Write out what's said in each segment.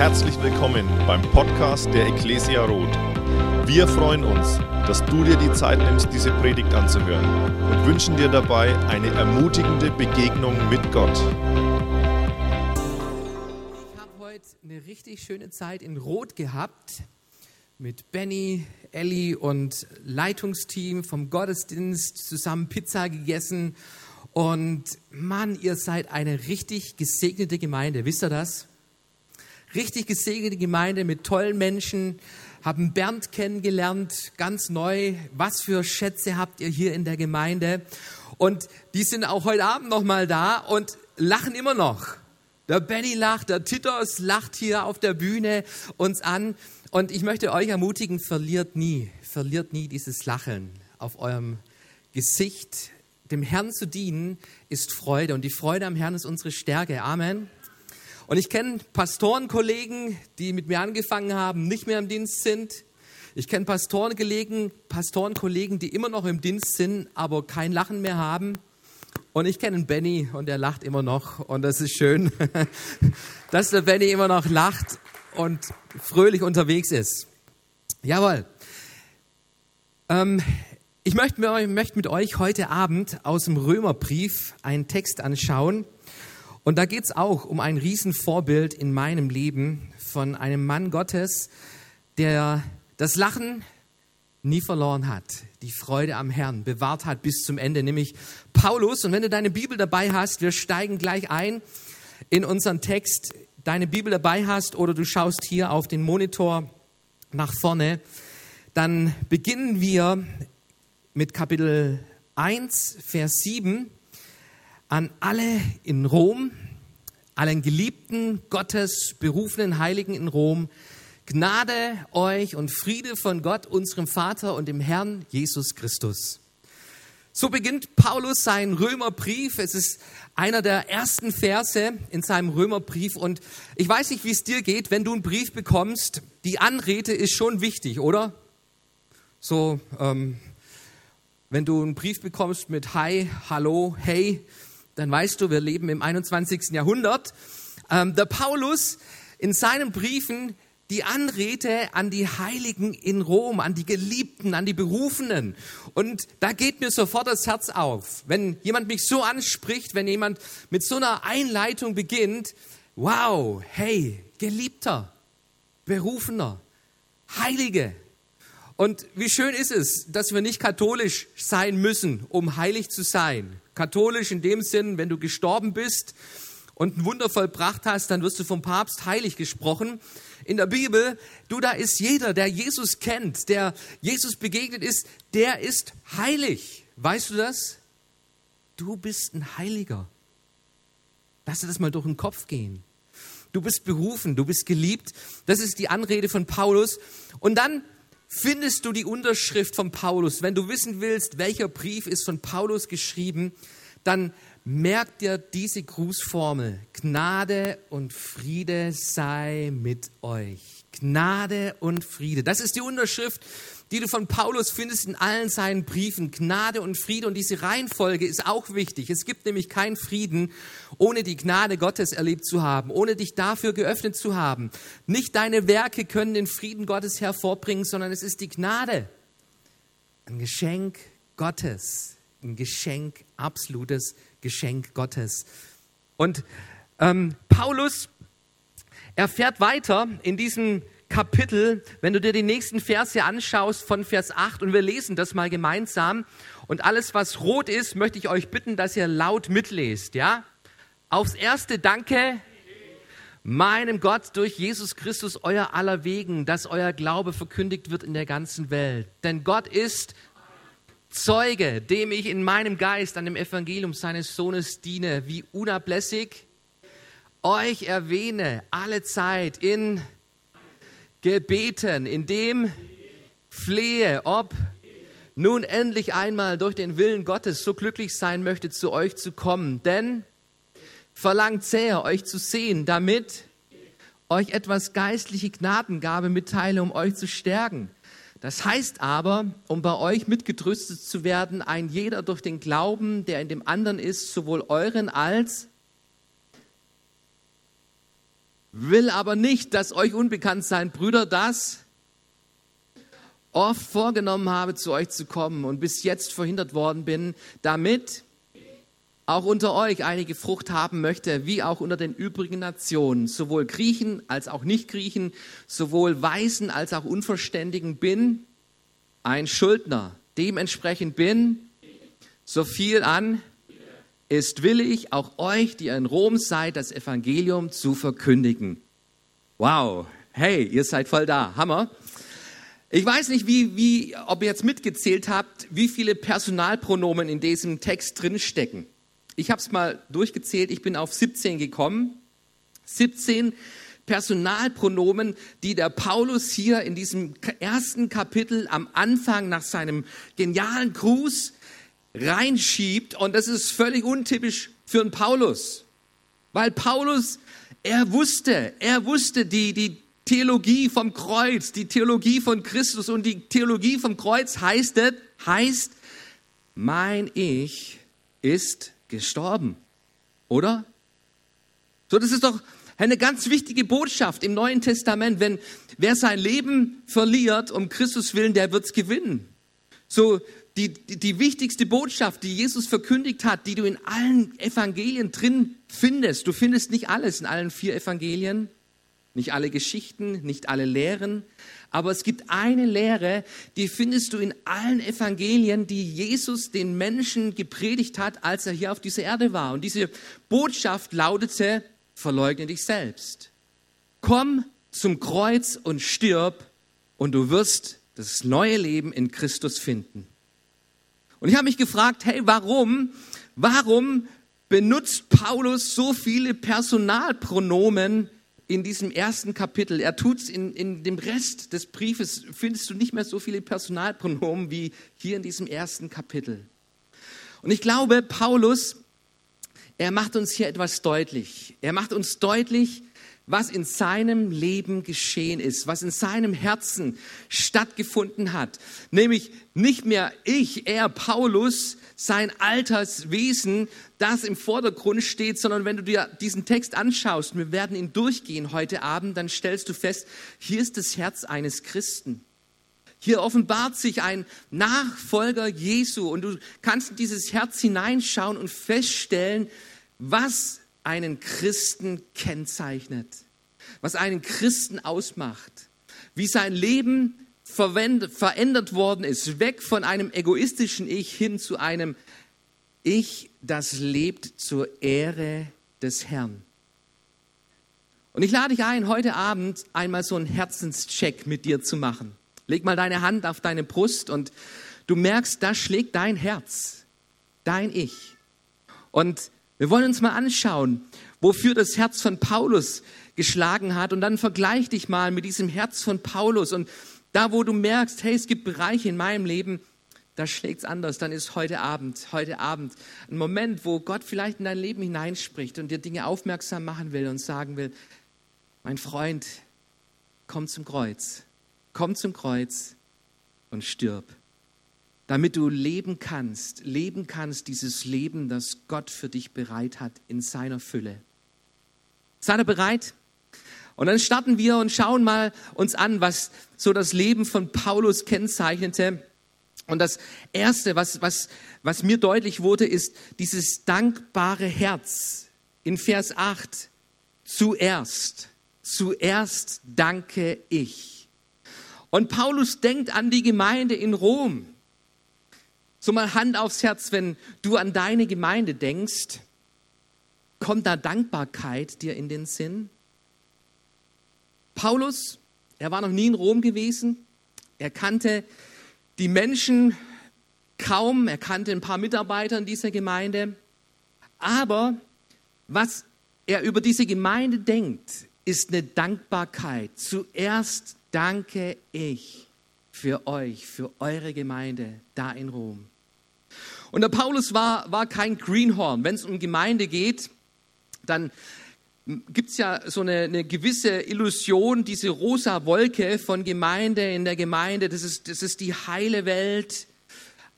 Herzlich willkommen beim Podcast der Ecclesia Roth. Wir freuen uns, dass du dir die Zeit nimmst, diese Predigt anzuhören und wünschen dir dabei eine ermutigende Begegnung mit Gott. Ich habe heute eine richtig schöne Zeit in Rot gehabt mit Benny, Ellie und Leitungsteam vom Gottesdienst zusammen Pizza gegessen. Und Mann, ihr seid eine richtig gesegnete Gemeinde. Wisst ihr das? Richtig gesegnete Gemeinde mit tollen Menschen. Haben Bernd kennengelernt, ganz neu. Was für Schätze habt ihr hier in der Gemeinde? Und die sind auch heute Abend noch mal da und lachen immer noch. Der Benny lacht, der Titos lacht hier auf der Bühne uns an. Und ich möchte euch ermutigen, verliert nie, verliert nie dieses Lachen auf eurem Gesicht. Dem Herrn zu dienen ist Freude und die Freude am Herrn ist unsere Stärke. Amen. Und ich kenne Pastorenkollegen, die mit mir angefangen haben, nicht mehr im Dienst sind. Ich kenne Pastorenkollegen, Pastorenkollegen, die immer noch im Dienst sind, aber kein Lachen mehr haben. Und ich kenne Benny und er lacht immer noch und das ist schön, dass der Benny immer noch lacht und fröhlich unterwegs ist. Jawohl. Ähm, ich möchte mit euch heute Abend aus dem Römerbrief einen Text anschauen. Und da geht es auch um ein Riesenvorbild in meinem Leben von einem Mann Gottes, der das Lachen nie verloren hat, die Freude am Herrn bewahrt hat bis zum Ende, nämlich Paulus. Und wenn du deine Bibel dabei hast, wir steigen gleich ein in unseren Text deine Bibel dabei hast oder du schaust hier auf den Monitor nach vorne, dann beginnen wir mit Kapitel 1, Vers 7 an alle in Rom, allen geliebten Gottes berufenen Heiligen in Rom, Gnade euch und Friede von Gott, unserem Vater und dem Herrn Jesus Christus. So beginnt Paulus seinen Römerbrief. Es ist einer der ersten Verse in seinem Römerbrief. Und ich weiß nicht, wie es dir geht, wenn du einen Brief bekommst. Die Anrede ist schon wichtig, oder? So, ähm, wenn du einen Brief bekommst mit Hi, Hallo, Hey, dann weißt du, wir leben im 21. Jahrhundert. Ähm, der Paulus in seinen Briefen die Anrede an die Heiligen in Rom, an die Geliebten, an die Berufenen. Und da geht mir sofort das Herz auf. Wenn jemand mich so anspricht, wenn jemand mit so einer Einleitung beginnt, wow, hey, Geliebter, Berufener, Heilige. Und wie schön ist es, dass wir nicht katholisch sein müssen, um heilig zu sein. Katholisch in dem Sinn, wenn du gestorben bist und ein Wunder vollbracht hast, dann wirst du vom Papst heilig gesprochen in der Bibel, du, da ist jeder, der Jesus kennt, der Jesus begegnet ist, der ist heilig. Weißt du das? Du bist ein Heiliger. Lass dir das mal durch den Kopf gehen. Du bist berufen, du bist geliebt. Das ist die Anrede von Paulus. Und dann findest du die Unterschrift von Paulus. Wenn du wissen willst, welcher Brief ist von Paulus geschrieben, dann merk dir diese Grußformel. Gnade und Friede sei mit euch. Gnade und Friede. Das ist die Unterschrift, die du von Paulus findest in allen seinen Briefen. Gnade und Friede. Und diese Reihenfolge ist auch wichtig. Es gibt nämlich keinen Frieden, ohne die Gnade Gottes erlebt zu haben, ohne dich dafür geöffnet zu haben. Nicht deine Werke können den Frieden Gottes hervorbringen, sondern es ist die Gnade. Ein Geschenk Gottes. Ein Geschenk, absolutes Geschenk Gottes. Und ähm, Paulus erfährt weiter in diesem Kapitel, wenn du dir die nächsten Verse anschaust von Vers 8 und wir lesen das mal gemeinsam und alles was rot ist, möchte ich euch bitten, dass ihr laut mitlest, ja? Aufs erste Danke meinem Gott durch Jesus Christus euer aller Wegen, dass euer Glaube verkündigt wird in der ganzen Welt. Denn Gott ist Zeuge, dem ich in meinem Geist an dem Evangelium seines Sohnes diene, wie unablässig euch erwähne alle Zeit in Gebeten, in dem flehe, ob nun endlich einmal durch den Willen Gottes so glücklich sein möchte, zu euch zu kommen. Denn verlangt sehr, euch zu sehen, damit euch etwas geistliche Gnadengabe mitteile, um euch zu stärken das heißt aber, um bei euch mitgetröstet zu werden, ein jeder durch den Glauben, der in dem anderen ist, sowohl euren als will aber nicht, dass euch unbekannt sein, Brüder, dass oft vorgenommen habe, zu euch zu kommen und bis jetzt verhindert worden bin, damit auch unter euch einige Frucht haben möchte, wie auch unter den übrigen Nationen, sowohl Griechen als auch Nicht-Griechen, sowohl Weisen als auch Unverständigen bin, ein Schuldner. Dementsprechend bin so viel an ist willig, auch euch, die in Rom seid, das Evangelium zu verkündigen. Wow, hey, ihr seid voll da, Hammer. Ich weiß nicht, wie, wie, ob ihr jetzt mitgezählt habt, wie viele Personalpronomen in diesem Text drinstecken. Ich habe es mal durchgezählt, ich bin auf 17 gekommen. 17 Personalpronomen, die der Paulus hier in diesem ersten Kapitel am Anfang nach seinem genialen Gruß reinschiebt. Und das ist völlig untypisch für einen Paulus. Weil Paulus, er wusste, er wusste die, die Theologie vom Kreuz, die Theologie von Christus und die Theologie vom Kreuz heißt, heißt, mein Ich ist gestorben. Oder? So, das ist doch eine ganz wichtige Botschaft im Neuen Testament. Wenn wer sein Leben verliert um Christus willen, der wird's gewinnen. So, die, die, die wichtigste Botschaft, die Jesus verkündigt hat, die du in allen Evangelien drin findest. Du findest nicht alles in allen vier Evangelien, nicht alle Geschichten, nicht alle Lehren, aber es gibt eine Lehre, die findest du in allen Evangelien, die Jesus den Menschen gepredigt hat, als er hier auf dieser Erde war. Und diese Botschaft lautete, verleugne dich selbst. Komm zum Kreuz und stirb und du wirst das neue Leben in Christus finden. Und ich habe mich gefragt, hey, warum, warum benutzt Paulus so viele Personalpronomen in diesem ersten Kapitel? Er tut es in, in dem Rest des Briefes, findest du nicht mehr so viele Personalpronomen wie hier in diesem ersten Kapitel. Und ich glaube, Paulus, er macht uns hier etwas deutlich. Er macht uns deutlich, was in seinem Leben geschehen ist, was in seinem Herzen stattgefunden hat. Nämlich nicht mehr ich, er, Paulus, sein Alterswesen, das im Vordergrund steht, sondern wenn du dir diesen Text anschaust, wir werden ihn durchgehen heute Abend, dann stellst du fest, hier ist das Herz eines Christen. Hier offenbart sich ein Nachfolger Jesu und du kannst in dieses Herz hineinschauen und feststellen, was einen Christen kennzeichnet, was einen Christen ausmacht, wie sein Leben verändert worden ist, weg von einem egoistischen Ich hin zu einem Ich, das lebt zur Ehre des Herrn. Und ich lade dich ein, heute Abend einmal so einen Herzenscheck mit dir zu machen. Leg mal deine Hand auf deine Brust und du merkst, da schlägt dein Herz, dein Ich. Und wir wollen uns mal anschauen, wofür das Herz von Paulus geschlagen hat. Und dann vergleich dich mal mit diesem Herz von Paulus. Und da, wo du merkst, hey, es gibt Bereiche in meinem Leben, da schlägt es anders, dann ist heute Abend, heute Abend ein Moment, wo Gott vielleicht in dein Leben hineinspricht und dir Dinge aufmerksam machen will und sagen will, mein Freund, komm zum Kreuz, komm zum Kreuz und stirb damit du leben kannst, leben kannst dieses Leben, das Gott für dich bereit hat in seiner Fülle. Seid ihr bereit? Und dann starten wir und schauen mal uns an, was so das Leben von Paulus kennzeichnete. Und das erste, was, was, was mir deutlich wurde, ist dieses dankbare Herz. In Vers 8. Zuerst, zuerst danke ich. Und Paulus denkt an die Gemeinde in Rom. So mal Hand aufs Herz, wenn du an deine Gemeinde denkst, kommt da Dankbarkeit dir in den Sinn? Paulus, er war noch nie in Rom gewesen, er kannte die Menschen kaum, er kannte ein paar Mitarbeiter in dieser Gemeinde, aber was er über diese Gemeinde denkt, ist eine Dankbarkeit. Zuerst danke ich für euch, für eure Gemeinde da in Rom. Und der Paulus war, war kein Greenhorn. Wenn es um Gemeinde geht, dann gibt es ja so eine, eine, gewisse Illusion, diese rosa Wolke von Gemeinde in der Gemeinde, das ist, das ist die heile Welt.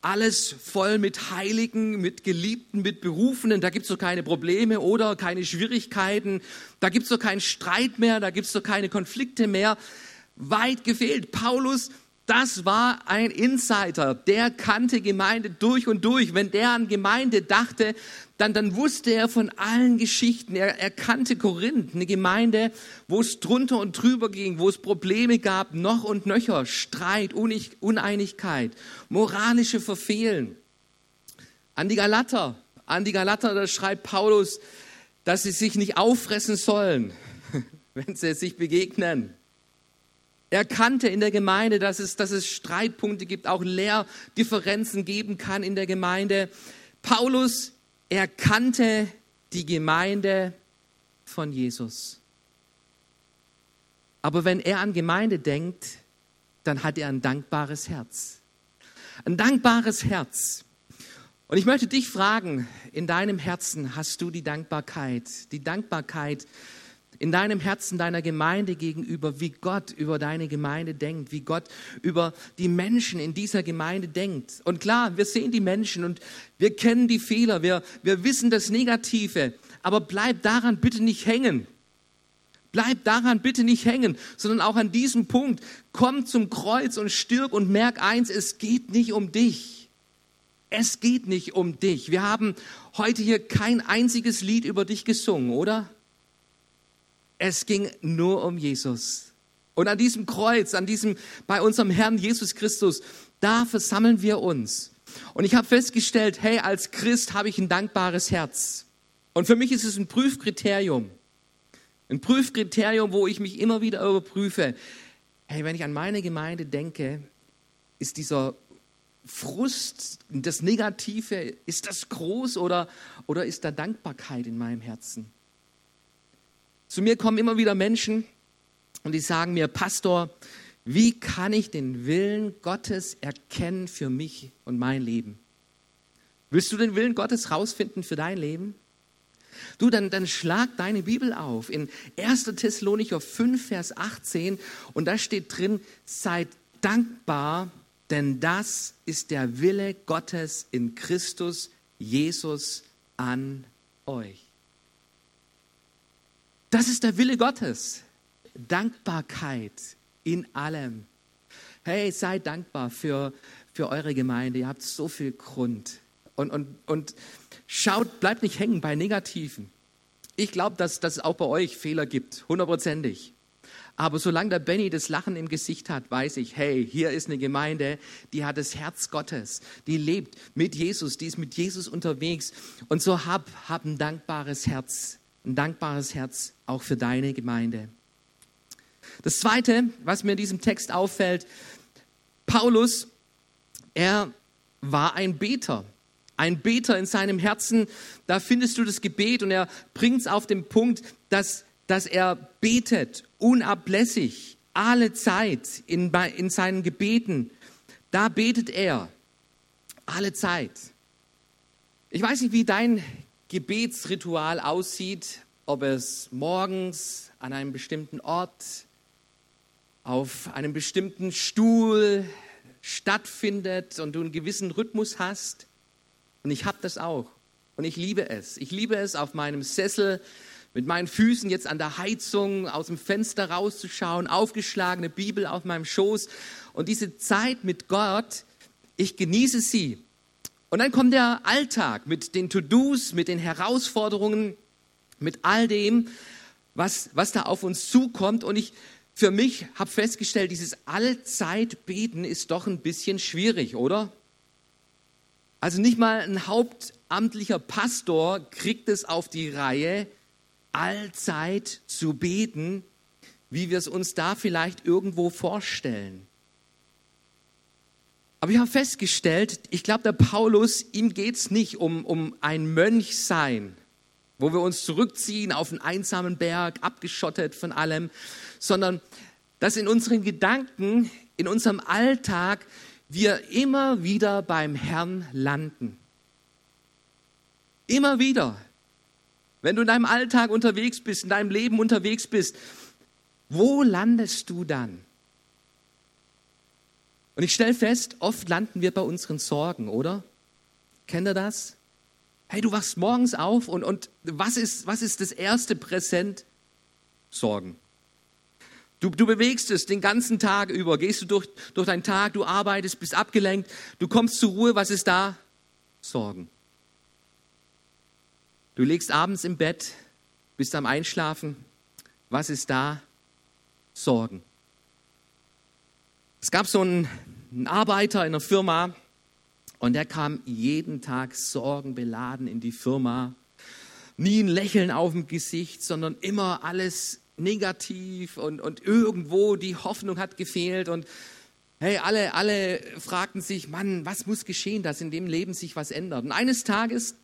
alles voll mit Heiligen, mit Geliebten, mit Berufenen. Da gibt's doch keine Probleme oder keine Schwierigkeiten. Da gibt's doch keinen Streit mehr, da gibt's doch keine Konflikte mehr. Weit gefehlt. Paulus, das war ein Insider. Der kannte Gemeinde durch und durch. Wenn der an Gemeinde dachte, dann, dann wusste er von allen Geschichten. Er, er kannte Korinth, eine Gemeinde, wo es drunter und drüber ging, wo es Probleme gab, noch und nöcher, Streit, Uneinigkeit, moralische Verfehlen. An die Galater, an die Galater, da schreibt Paulus, dass sie sich nicht auffressen sollen, wenn sie sich begegnen. Er kannte in der Gemeinde, dass es, dass es Streitpunkte gibt, auch Lehrdifferenzen geben kann in der Gemeinde. Paulus er kannte die Gemeinde von Jesus. Aber wenn er an Gemeinde denkt, dann hat er ein dankbares Herz. Ein dankbares Herz. Und ich möchte dich fragen, in deinem Herzen hast du die Dankbarkeit, die Dankbarkeit in deinem Herzen deiner Gemeinde gegenüber, wie Gott über deine Gemeinde denkt, wie Gott über die Menschen in dieser Gemeinde denkt. Und klar, wir sehen die Menschen und wir kennen die Fehler, wir, wir wissen das Negative, aber bleib daran bitte nicht hängen. Bleib daran bitte nicht hängen, sondern auch an diesem Punkt. Komm zum Kreuz und stirb und merk eins, es geht nicht um dich. Es geht nicht um dich. Wir haben heute hier kein einziges Lied über dich gesungen, oder? Es ging nur um Jesus. Und an diesem Kreuz, an diesem, bei unserem Herrn Jesus Christus, da versammeln wir uns. Und ich habe festgestellt, hey, als Christ habe ich ein dankbares Herz. Und für mich ist es ein Prüfkriterium. Ein Prüfkriterium, wo ich mich immer wieder überprüfe. Hey, wenn ich an meine Gemeinde denke, ist dieser Frust, das Negative, ist das groß oder, oder ist da Dankbarkeit in meinem Herzen? Zu mir kommen immer wieder Menschen und die sagen mir, Pastor, wie kann ich den Willen Gottes erkennen für mich und mein Leben? Willst du den Willen Gottes rausfinden für dein Leben? Du, dann, dann schlag deine Bibel auf in 1. Thessalonicher 5, Vers 18 und da steht drin, seid dankbar, denn das ist der Wille Gottes in Christus Jesus an euch. Das ist der Wille Gottes. Dankbarkeit in allem. Hey, seid dankbar für, für eure Gemeinde. Ihr habt so viel Grund. Und, und, und schaut, bleibt nicht hängen bei Negativen. Ich glaube, dass, dass es auch bei euch Fehler gibt, hundertprozentig. Aber solange der Benny das Lachen im Gesicht hat, weiß ich, hey, hier ist eine Gemeinde, die hat das Herz Gottes, die lebt mit Jesus, die ist mit Jesus unterwegs. Und so hab, hab ein dankbares Herz ein dankbares Herz auch für deine Gemeinde. Das Zweite, was mir in diesem Text auffällt, Paulus, er war ein Beter. Ein Beter in seinem Herzen, da findest du das Gebet und er bringt es auf den Punkt, dass, dass er betet, unablässig, alle Zeit in, in seinen Gebeten. Da betet er, alle Zeit. Ich weiß nicht, wie dein Gebetsritual aussieht, ob es morgens an einem bestimmten Ort, auf einem bestimmten Stuhl stattfindet und du einen gewissen Rhythmus hast. Und ich habe das auch. Und ich liebe es. Ich liebe es, auf meinem Sessel mit meinen Füßen jetzt an der Heizung aus dem Fenster rauszuschauen, aufgeschlagene Bibel auf meinem Schoß. Und diese Zeit mit Gott, ich genieße sie. Und dann kommt der Alltag mit den To-Dos, mit den Herausforderungen, mit all dem, was, was da auf uns zukommt. Und ich für mich habe festgestellt, dieses Allzeitbeten ist doch ein bisschen schwierig, oder? Also nicht mal ein hauptamtlicher Pastor kriegt es auf die Reihe, allzeit zu beten, wie wir es uns da vielleicht irgendwo vorstellen. Aber ich habe festgestellt, ich glaube, der Paulus, ihm geht es nicht um, um ein Mönchsein, wo wir uns zurückziehen auf einen einsamen Berg, abgeschottet von allem, sondern dass in unseren Gedanken, in unserem Alltag wir immer wieder beim Herrn landen. Immer wieder. Wenn du in deinem Alltag unterwegs bist, in deinem Leben unterwegs bist, wo landest du dann? Und ich stelle fest, oft landen wir bei unseren Sorgen, oder? Kennt ihr das? Hey, du wachst morgens auf und, und was, ist, was ist das erste Präsent? Sorgen. Du, du bewegst es den ganzen Tag über, gehst du durch, durch deinen Tag, du arbeitest, bist abgelenkt, du kommst zur Ruhe, was ist da? Sorgen. Du legst abends im Bett, bist am Einschlafen, was ist da? Sorgen. Es gab so einen, Arbeiter in einer Firma und der kam jeden Tag sorgenbeladen in die Firma. Nie ein Lächeln auf dem Gesicht, sondern immer alles negativ und, und irgendwo die Hoffnung hat gefehlt und hey, alle, alle fragten sich, Mann, was muss geschehen, dass in dem Leben sich was ändert? Und eines Tages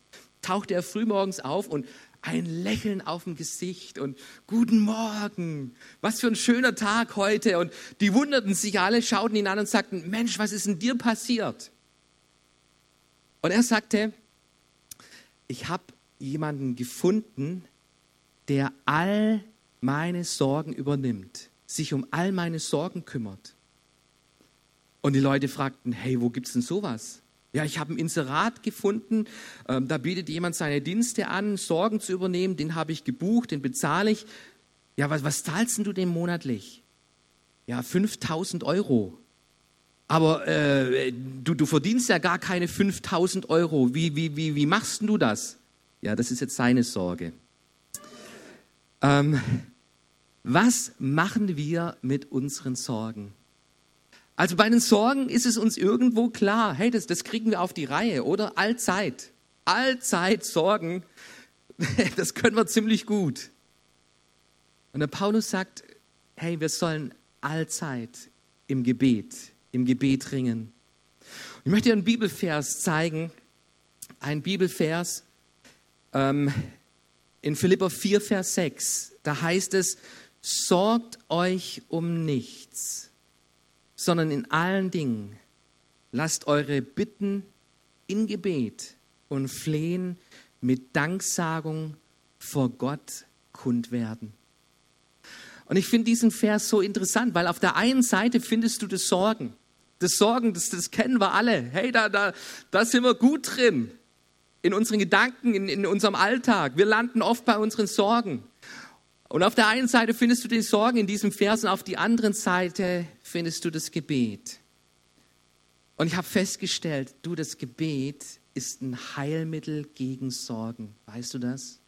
tauchte er frühmorgens auf und ein Lächeln auf dem Gesicht und guten Morgen, was für ein schöner Tag heute. Und die wunderten sich alle, schauten ihn an und sagten, Mensch, was ist denn dir passiert? Und er sagte, ich habe jemanden gefunden, der all meine Sorgen übernimmt, sich um all meine Sorgen kümmert. Und die Leute fragten, hey, wo gibt es denn sowas? Ja, ich habe ein Inserat gefunden, ähm, da bietet jemand seine Dienste an, Sorgen zu übernehmen, den habe ich gebucht, den bezahle ich. Ja, was, was zahlst du dem monatlich? Ja, 5000 Euro. Aber äh, du, du verdienst ja gar keine 5000 Euro. Wie, wie, wie, wie machst du das? Ja, das ist jetzt seine Sorge. Ähm, was machen wir mit unseren Sorgen? Also bei den Sorgen ist es uns irgendwo klar, hey, das, das kriegen wir auf die Reihe, oder? Allzeit. Allzeit Sorgen, das können wir ziemlich gut. Und der Paulus sagt, hey, wir sollen allzeit im Gebet, im Gebet ringen. Ich möchte dir einen Bibelvers zeigen, ein Bibelvers ähm, in Philippa 4, Vers 6. Da heißt es, sorgt euch um nichts sondern in allen Dingen lasst eure Bitten in Gebet und Flehen mit Danksagung vor Gott kund werden. Und ich finde diesen Vers so interessant, weil auf der einen Seite findest du das Sorgen. Das Sorgen, das, das kennen wir alle. Hey, da, da, da sind wir gut drin. In unseren Gedanken, in, in unserem Alltag. Wir landen oft bei unseren Sorgen. Und auf der einen Seite findest du die Sorgen in diesem Vers und auf der anderen Seite findest du das Gebet. Und ich habe festgestellt, du, das Gebet ist ein Heilmittel gegen Sorgen. Weißt du das?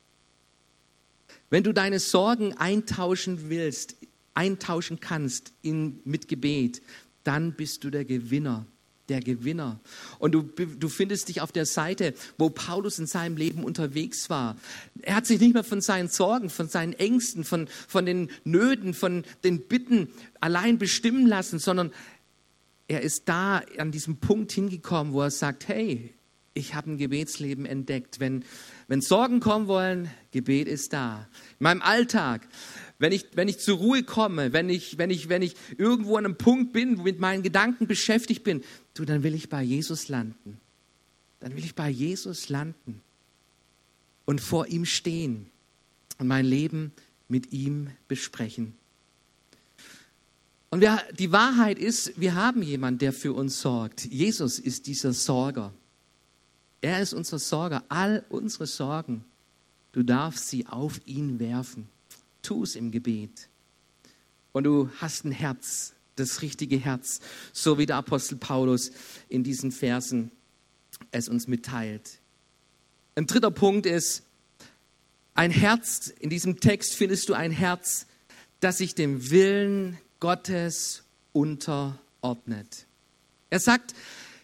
Wenn du deine Sorgen eintauschen willst, eintauschen kannst in, mit Gebet, dann bist du der Gewinner der Gewinner. Und du, du findest dich auf der Seite, wo Paulus in seinem Leben unterwegs war. Er hat sich nicht mehr von seinen Sorgen, von seinen Ängsten, von, von den Nöten, von den Bitten allein bestimmen lassen, sondern er ist da an diesem Punkt hingekommen, wo er sagt, hey, ich habe ein Gebetsleben entdeckt. Wenn, wenn Sorgen kommen wollen, Gebet ist da. In meinem Alltag, wenn ich, wenn ich zur Ruhe komme, wenn ich, wenn, ich, wenn ich irgendwo an einem Punkt bin, wo mit meinen Gedanken beschäftigt bin, du, dann will ich bei Jesus landen. Dann will ich bei Jesus landen und vor ihm stehen und mein Leben mit ihm besprechen. Und wir, die Wahrheit ist, wir haben jemanden, der für uns sorgt. Jesus ist dieser Sorger. Er ist unser Sorger. All unsere Sorgen, du darfst sie auf ihn werfen. Tu es im Gebet. Und du hast ein Herz, das richtige Herz, so wie der Apostel Paulus in diesen Versen es uns mitteilt. Ein dritter Punkt ist, ein Herz, in diesem Text findest du ein Herz, das sich dem Willen Gottes unterordnet. Er sagt,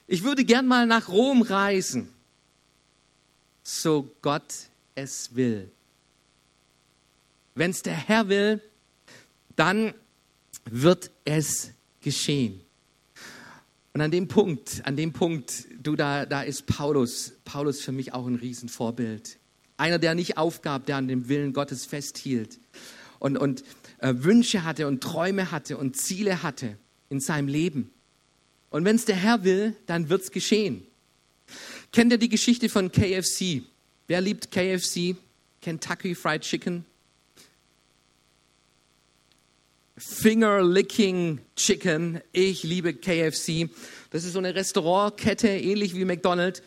ich würde gern mal nach Rom reisen, so Gott es will. Wenn es der Herr will, dann wird es geschehen. Und an dem Punkt, an dem Punkt, du, da, da ist Paulus, Paulus für mich auch ein Riesenvorbild. Einer, der nicht aufgab, der an dem Willen Gottes festhielt und, und äh, Wünsche hatte und Träume hatte und Ziele hatte in seinem Leben. Und wenn es der Herr will, dann wird es geschehen. Kennt ihr die Geschichte von KFC? Wer liebt KFC? Kentucky Fried Chicken? Finger Licking Chicken. Ich liebe KFC. Das ist so eine Restaurantkette, ähnlich wie McDonald's.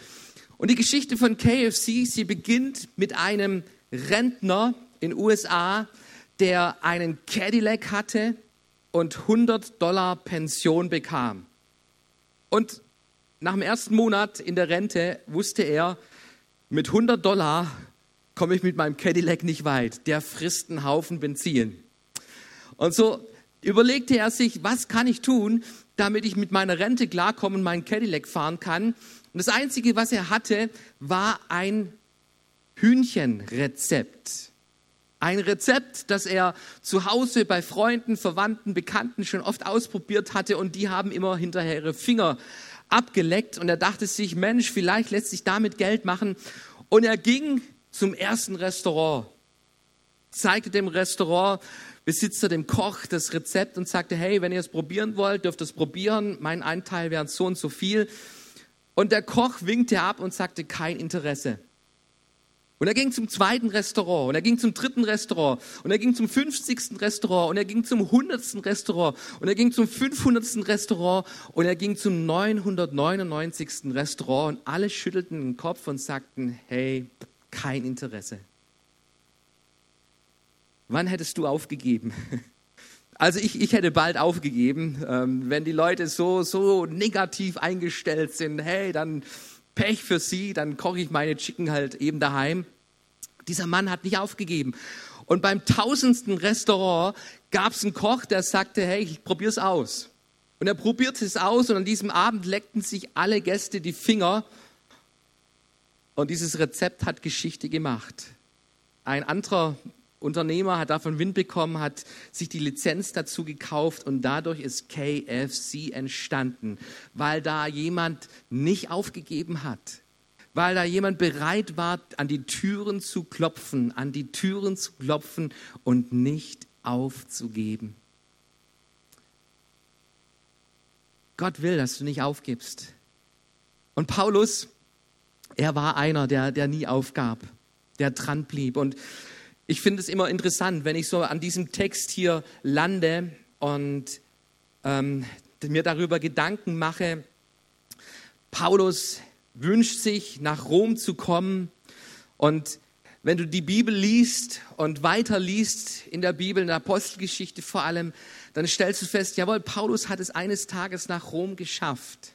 Und die Geschichte von KFC, sie beginnt mit einem Rentner in USA, der einen Cadillac hatte und 100 Dollar Pension bekam. Und nach dem ersten Monat in der Rente wusste er, mit 100 Dollar komme ich mit meinem Cadillac nicht weit. Der frisst einen Haufen Benzin. Und so überlegte er sich, was kann ich tun, damit ich mit meiner Rente klarkomme und meinen Cadillac fahren kann. Und das Einzige, was er hatte, war ein Hühnchenrezept. Ein Rezept, das er zu Hause bei Freunden, Verwandten, Bekannten schon oft ausprobiert hatte und die haben immer hinterher ihre Finger abgeleckt und er dachte sich, Mensch, vielleicht lässt sich damit Geld machen. Und er ging zum ersten Restaurant, zeigte dem Restaurantbesitzer, dem Koch, das Rezept und sagte, hey, wenn ihr es probieren wollt, dürft es probieren. Mein Anteil wäre so und so viel. Und der Koch winkte ab und sagte, kein Interesse. Und er ging zum zweiten Restaurant und er ging zum dritten Restaurant und er ging zum 50. Restaurant und er ging zum 100. Restaurant und er ging zum 500. Restaurant und er ging zum 999. Restaurant und alle schüttelten den Kopf und sagten, hey, kein Interesse. Wann hättest du aufgegeben? Also ich, ich hätte bald aufgegeben, ähm, wenn die Leute so, so negativ eingestellt sind, hey, dann Pech für sie, dann koche ich meine Chicken halt eben daheim. Dieser Mann hat nicht aufgegeben. Und beim tausendsten Restaurant gab es einen Koch, der sagte, hey, ich probiere es aus. Und er probierte es aus und an diesem Abend leckten sich alle Gäste die Finger und dieses Rezept hat Geschichte gemacht. Ein anderer Unternehmer hat davon Wind bekommen, hat sich die Lizenz dazu gekauft und dadurch ist KFC entstanden, weil da jemand nicht aufgegeben hat, weil da jemand bereit war, an die Türen zu klopfen, an die Türen zu klopfen und nicht aufzugeben. Gott will, dass du nicht aufgibst. Und Paulus er war einer, der, der nie aufgab, der dran blieb. Und ich finde es immer interessant, wenn ich so an diesem Text hier lande und ähm, mir darüber Gedanken mache. Paulus wünscht sich, nach Rom zu kommen. Und wenn du die Bibel liest und weiter liest in der Bibel, in der Apostelgeschichte vor allem, dann stellst du fest, jawohl, Paulus hat es eines Tages nach Rom geschafft.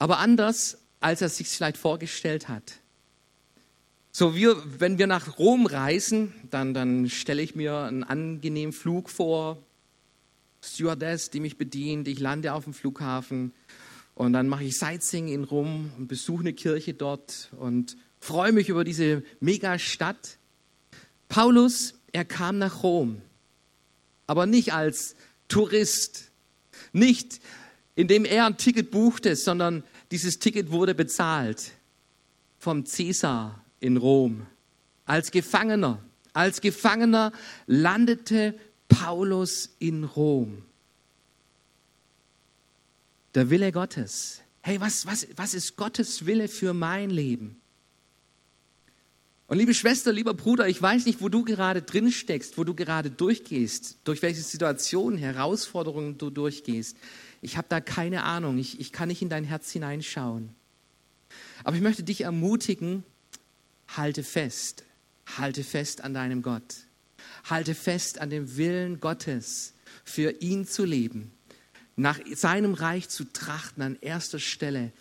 Aber anders als er sich vielleicht vorgestellt hat. So, wir, wenn wir nach Rom reisen, dann, dann stelle ich mir einen angenehmen Flug vor, Stewardess, die mich bedient, ich lande auf dem Flughafen und dann mache ich Sightseeing in Rom und besuche eine Kirche dort und freue mich über diese Megastadt. Paulus, er kam nach Rom, aber nicht als Tourist, nicht indem er ein Ticket buchte, sondern dieses Ticket wurde bezahlt vom Cäsar in Rom. Als Gefangener, als Gefangener landete Paulus in Rom. Der Wille Gottes. Hey, was, was, was ist Gottes Wille für mein Leben? Und liebe Schwester, lieber Bruder, ich weiß nicht, wo du gerade drin steckst, wo du gerade durchgehst, durch welche Situationen, Herausforderungen du durchgehst. Ich habe da keine Ahnung. Ich, ich kann nicht in dein Herz hineinschauen. Aber ich möchte dich ermutigen, halte fest. Halte fest an deinem Gott. Halte fest an dem Willen Gottes, für ihn zu leben, nach seinem Reich zu trachten an erster Stelle.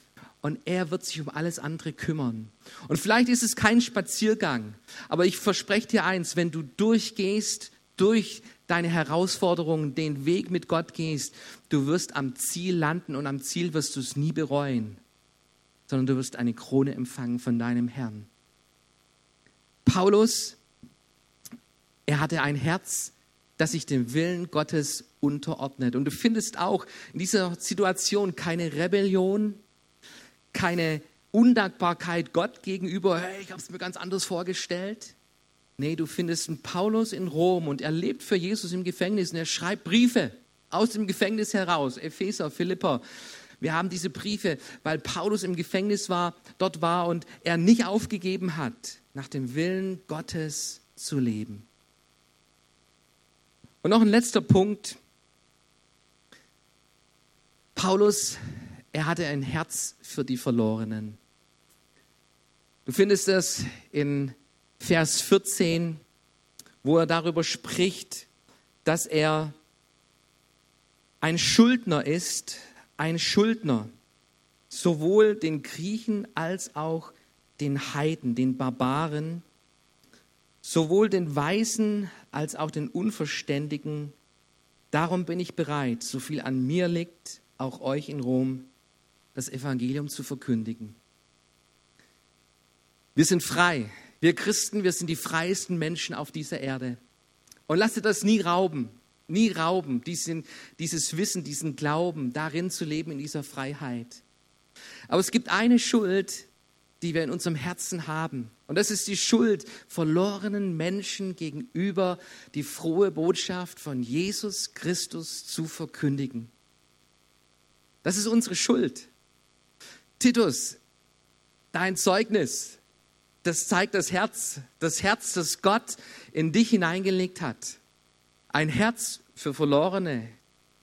Und er wird sich um alles andere kümmern. Und vielleicht ist es kein Spaziergang, aber ich verspreche dir eins, wenn du durchgehst, durch deine Herausforderungen, den Weg mit Gott gehst, du wirst am Ziel landen und am Ziel wirst du es nie bereuen, sondern du wirst eine Krone empfangen von deinem Herrn. Paulus, er hatte ein Herz, das sich dem Willen Gottes unterordnet. Und du findest auch in dieser Situation keine Rebellion, keine Undankbarkeit Gott gegenüber, hey, ich habe es mir ganz anders vorgestellt. Nee, du findest einen Paulus in Rom und er lebt für Jesus im Gefängnis und er schreibt Briefe aus dem Gefängnis heraus. Epheser, Philippa. Wir haben diese Briefe, weil Paulus im Gefängnis war, dort war und er nicht aufgegeben hat, nach dem Willen Gottes zu leben. Und noch ein letzter Punkt. Paulus, er hatte ein Herz für die Verlorenen. Du findest es in Vers 14, wo er darüber spricht, dass er ein Schuldner ist, ein Schuldner, sowohl den Griechen als auch den Heiden, den Barbaren, sowohl den Weisen als auch den Unverständigen. Darum bin ich bereit, so viel an mir liegt, auch euch in Rom, das Evangelium zu verkündigen. Wir sind frei. Wir Christen, wir sind die freiesten Menschen auf dieser Erde. Und lasst das nie rauben, nie rauben, diesen, dieses Wissen, diesen Glauben, darin zu leben, in dieser Freiheit. Aber es gibt eine Schuld, die wir in unserem Herzen haben. Und das ist die Schuld verlorenen Menschen gegenüber, die frohe Botschaft von Jesus Christus zu verkündigen. Das ist unsere Schuld. Titus, dein Zeugnis, das zeigt das Herz, das Herz, das Gott in dich hineingelegt hat. Ein Herz für Verlorene,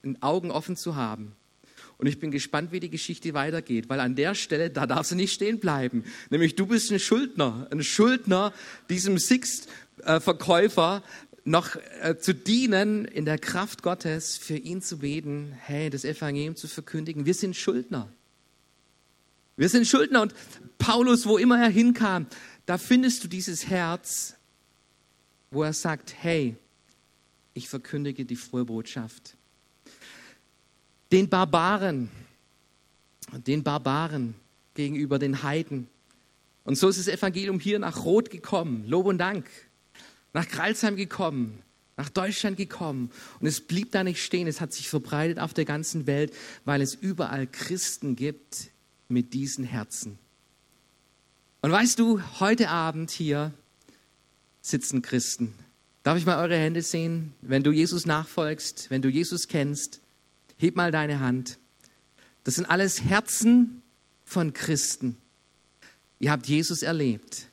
in Augen offen zu haben. Und ich bin gespannt, wie die Geschichte weitergeht, weil an der Stelle, da darf sie nicht stehen bleiben. Nämlich du bist ein Schuldner, ein Schuldner diesem Sixt-Verkäufer noch äh, zu dienen, in der Kraft Gottes für ihn zu beten, hey, das Evangelium zu verkündigen. Wir sind Schuldner. Wir sind Schuldner und Paulus, wo immer er hinkam, da findest du dieses Herz, wo er sagt, hey, ich verkündige die frohe Botschaft. Den Barbaren, den Barbaren gegenüber den Heiden. Und so ist das Evangelium hier nach Rot gekommen, Lob und Dank, nach Kralsheim gekommen, nach Deutschland gekommen. Und es blieb da nicht stehen, es hat sich verbreitet auf der ganzen Welt, weil es überall Christen gibt mit diesen Herzen. Und weißt du, heute Abend hier sitzen Christen. Darf ich mal eure Hände sehen? Wenn du Jesus nachfolgst, wenn du Jesus kennst, heb mal deine Hand. Das sind alles Herzen von Christen. Ihr habt Jesus erlebt.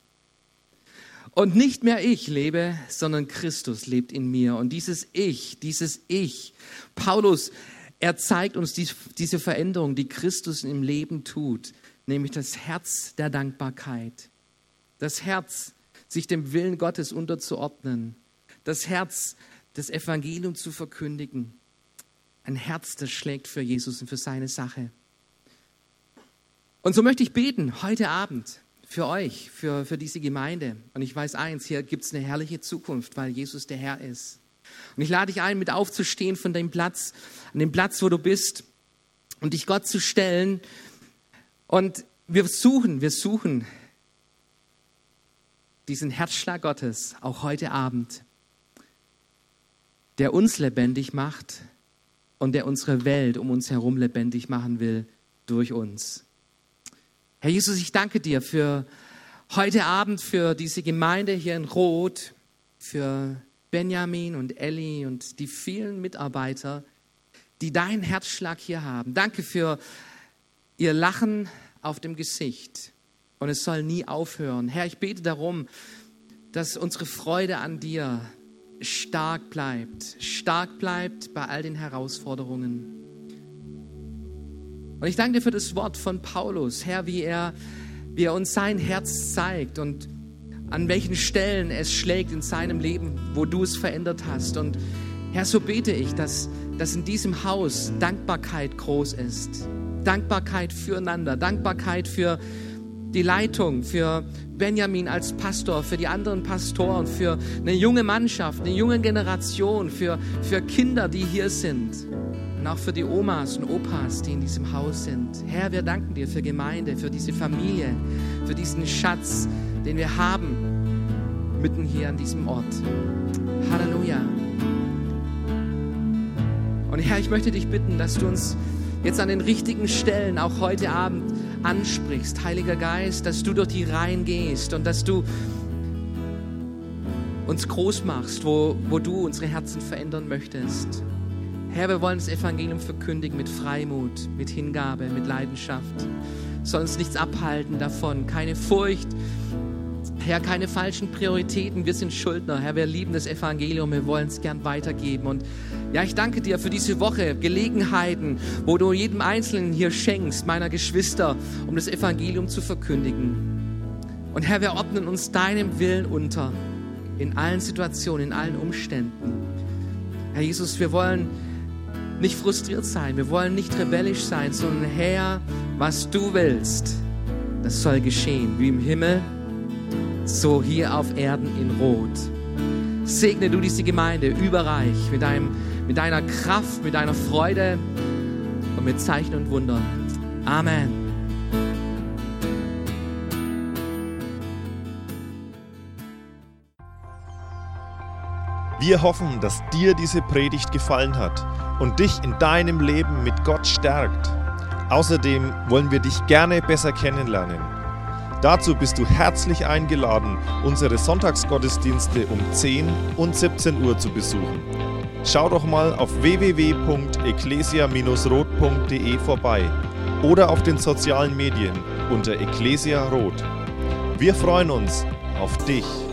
Und nicht mehr ich lebe, sondern Christus lebt in mir. Und dieses Ich, dieses Ich, Paulus, er zeigt uns diese Veränderung, die Christus im Leben tut nämlich das Herz der Dankbarkeit. Das Herz, sich dem Willen Gottes unterzuordnen. Das Herz, das Evangelium zu verkündigen. Ein Herz, das schlägt für Jesus und für seine Sache. Und so möchte ich beten heute Abend für euch, für, für diese Gemeinde. Und ich weiß eins, hier gibt es eine herrliche Zukunft, weil Jesus der Herr ist. Und ich lade dich ein, mit aufzustehen von dem Platz, an dem Platz, wo du bist, und dich Gott zu stellen und wir suchen, wir suchen diesen Herzschlag Gottes auch heute Abend, der uns lebendig macht und der unsere Welt um uns herum lebendig machen will durch uns. Herr Jesus, ich danke dir für heute Abend, für diese Gemeinde hier in Rot, für Benjamin und Elli und die vielen Mitarbeiter, die deinen Herzschlag hier haben. Danke für ihr Lachen auf dem Gesicht und es soll nie aufhören. Herr, ich bete darum, dass unsere Freude an dir stark bleibt, stark bleibt bei all den Herausforderungen. Und ich danke dir für das Wort von Paulus, Herr, wie er, wie er uns sein Herz zeigt und an welchen Stellen es schlägt in seinem Leben, wo du es verändert hast. Und Herr, so bete ich, dass, dass in diesem Haus Dankbarkeit groß ist. Dankbarkeit füreinander, Dankbarkeit für die Leitung, für Benjamin als Pastor, für die anderen Pastoren, für eine junge Mannschaft, eine junge Generation, für, für Kinder, die hier sind und auch für die Omas und Opas, die in diesem Haus sind. Herr, wir danken dir für Gemeinde, für diese Familie, für diesen Schatz, den wir haben, mitten hier an diesem Ort. Halleluja. Und Herr, ich möchte dich bitten, dass du uns jetzt an den richtigen Stellen auch heute Abend ansprichst, Heiliger Geist, dass du durch die Reihen gehst und dass du uns groß machst, wo, wo du unsere Herzen verändern möchtest. Herr, wir wollen das Evangelium verkündigen mit Freimut, mit Hingabe, mit Leidenschaft. Soll uns nichts abhalten davon, keine Furcht. Herr, keine falschen Prioritäten. Wir sind Schuldner. Herr, wir lieben das Evangelium. Wir wollen es gern weitergeben. Und ja, ich danke dir für diese Woche, Gelegenheiten, wo du jedem Einzelnen hier schenkst, meiner Geschwister, um das Evangelium zu verkündigen. Und Herr, wir ordnen uns deinem Willen unter, in allen Situationen, in allen Umständen. Herr Jesus, wir wollen nicht frustriert sein, wir wollen nicht rebellisch sein, sondern Herr, was du willst, das soll geschehen, wie im Himmel, so hier auf Erden in Rot. Segne du diese Gemeinde überreich mit, deinem, mit deiner Kraft, mit deiner Freude und mit Zeichen und Wundern. Amen. Wir hoffen, dass dir diese Predigt gefallen hat und dich in deinem Leben mit Gott stärkt. Außerdem wollen wir dich gerne besser kennenlernen. Dazu bist du herzlich eingeladen, unsere Sonntagsgottesdienste um 10 und 17 Uhr zu besuchen. Schau doch mal auf www.ecclesia-rot.de vorbei oder auf den sozialen Medien unter Ecclesia Rot. Wir freuen uns auf dich.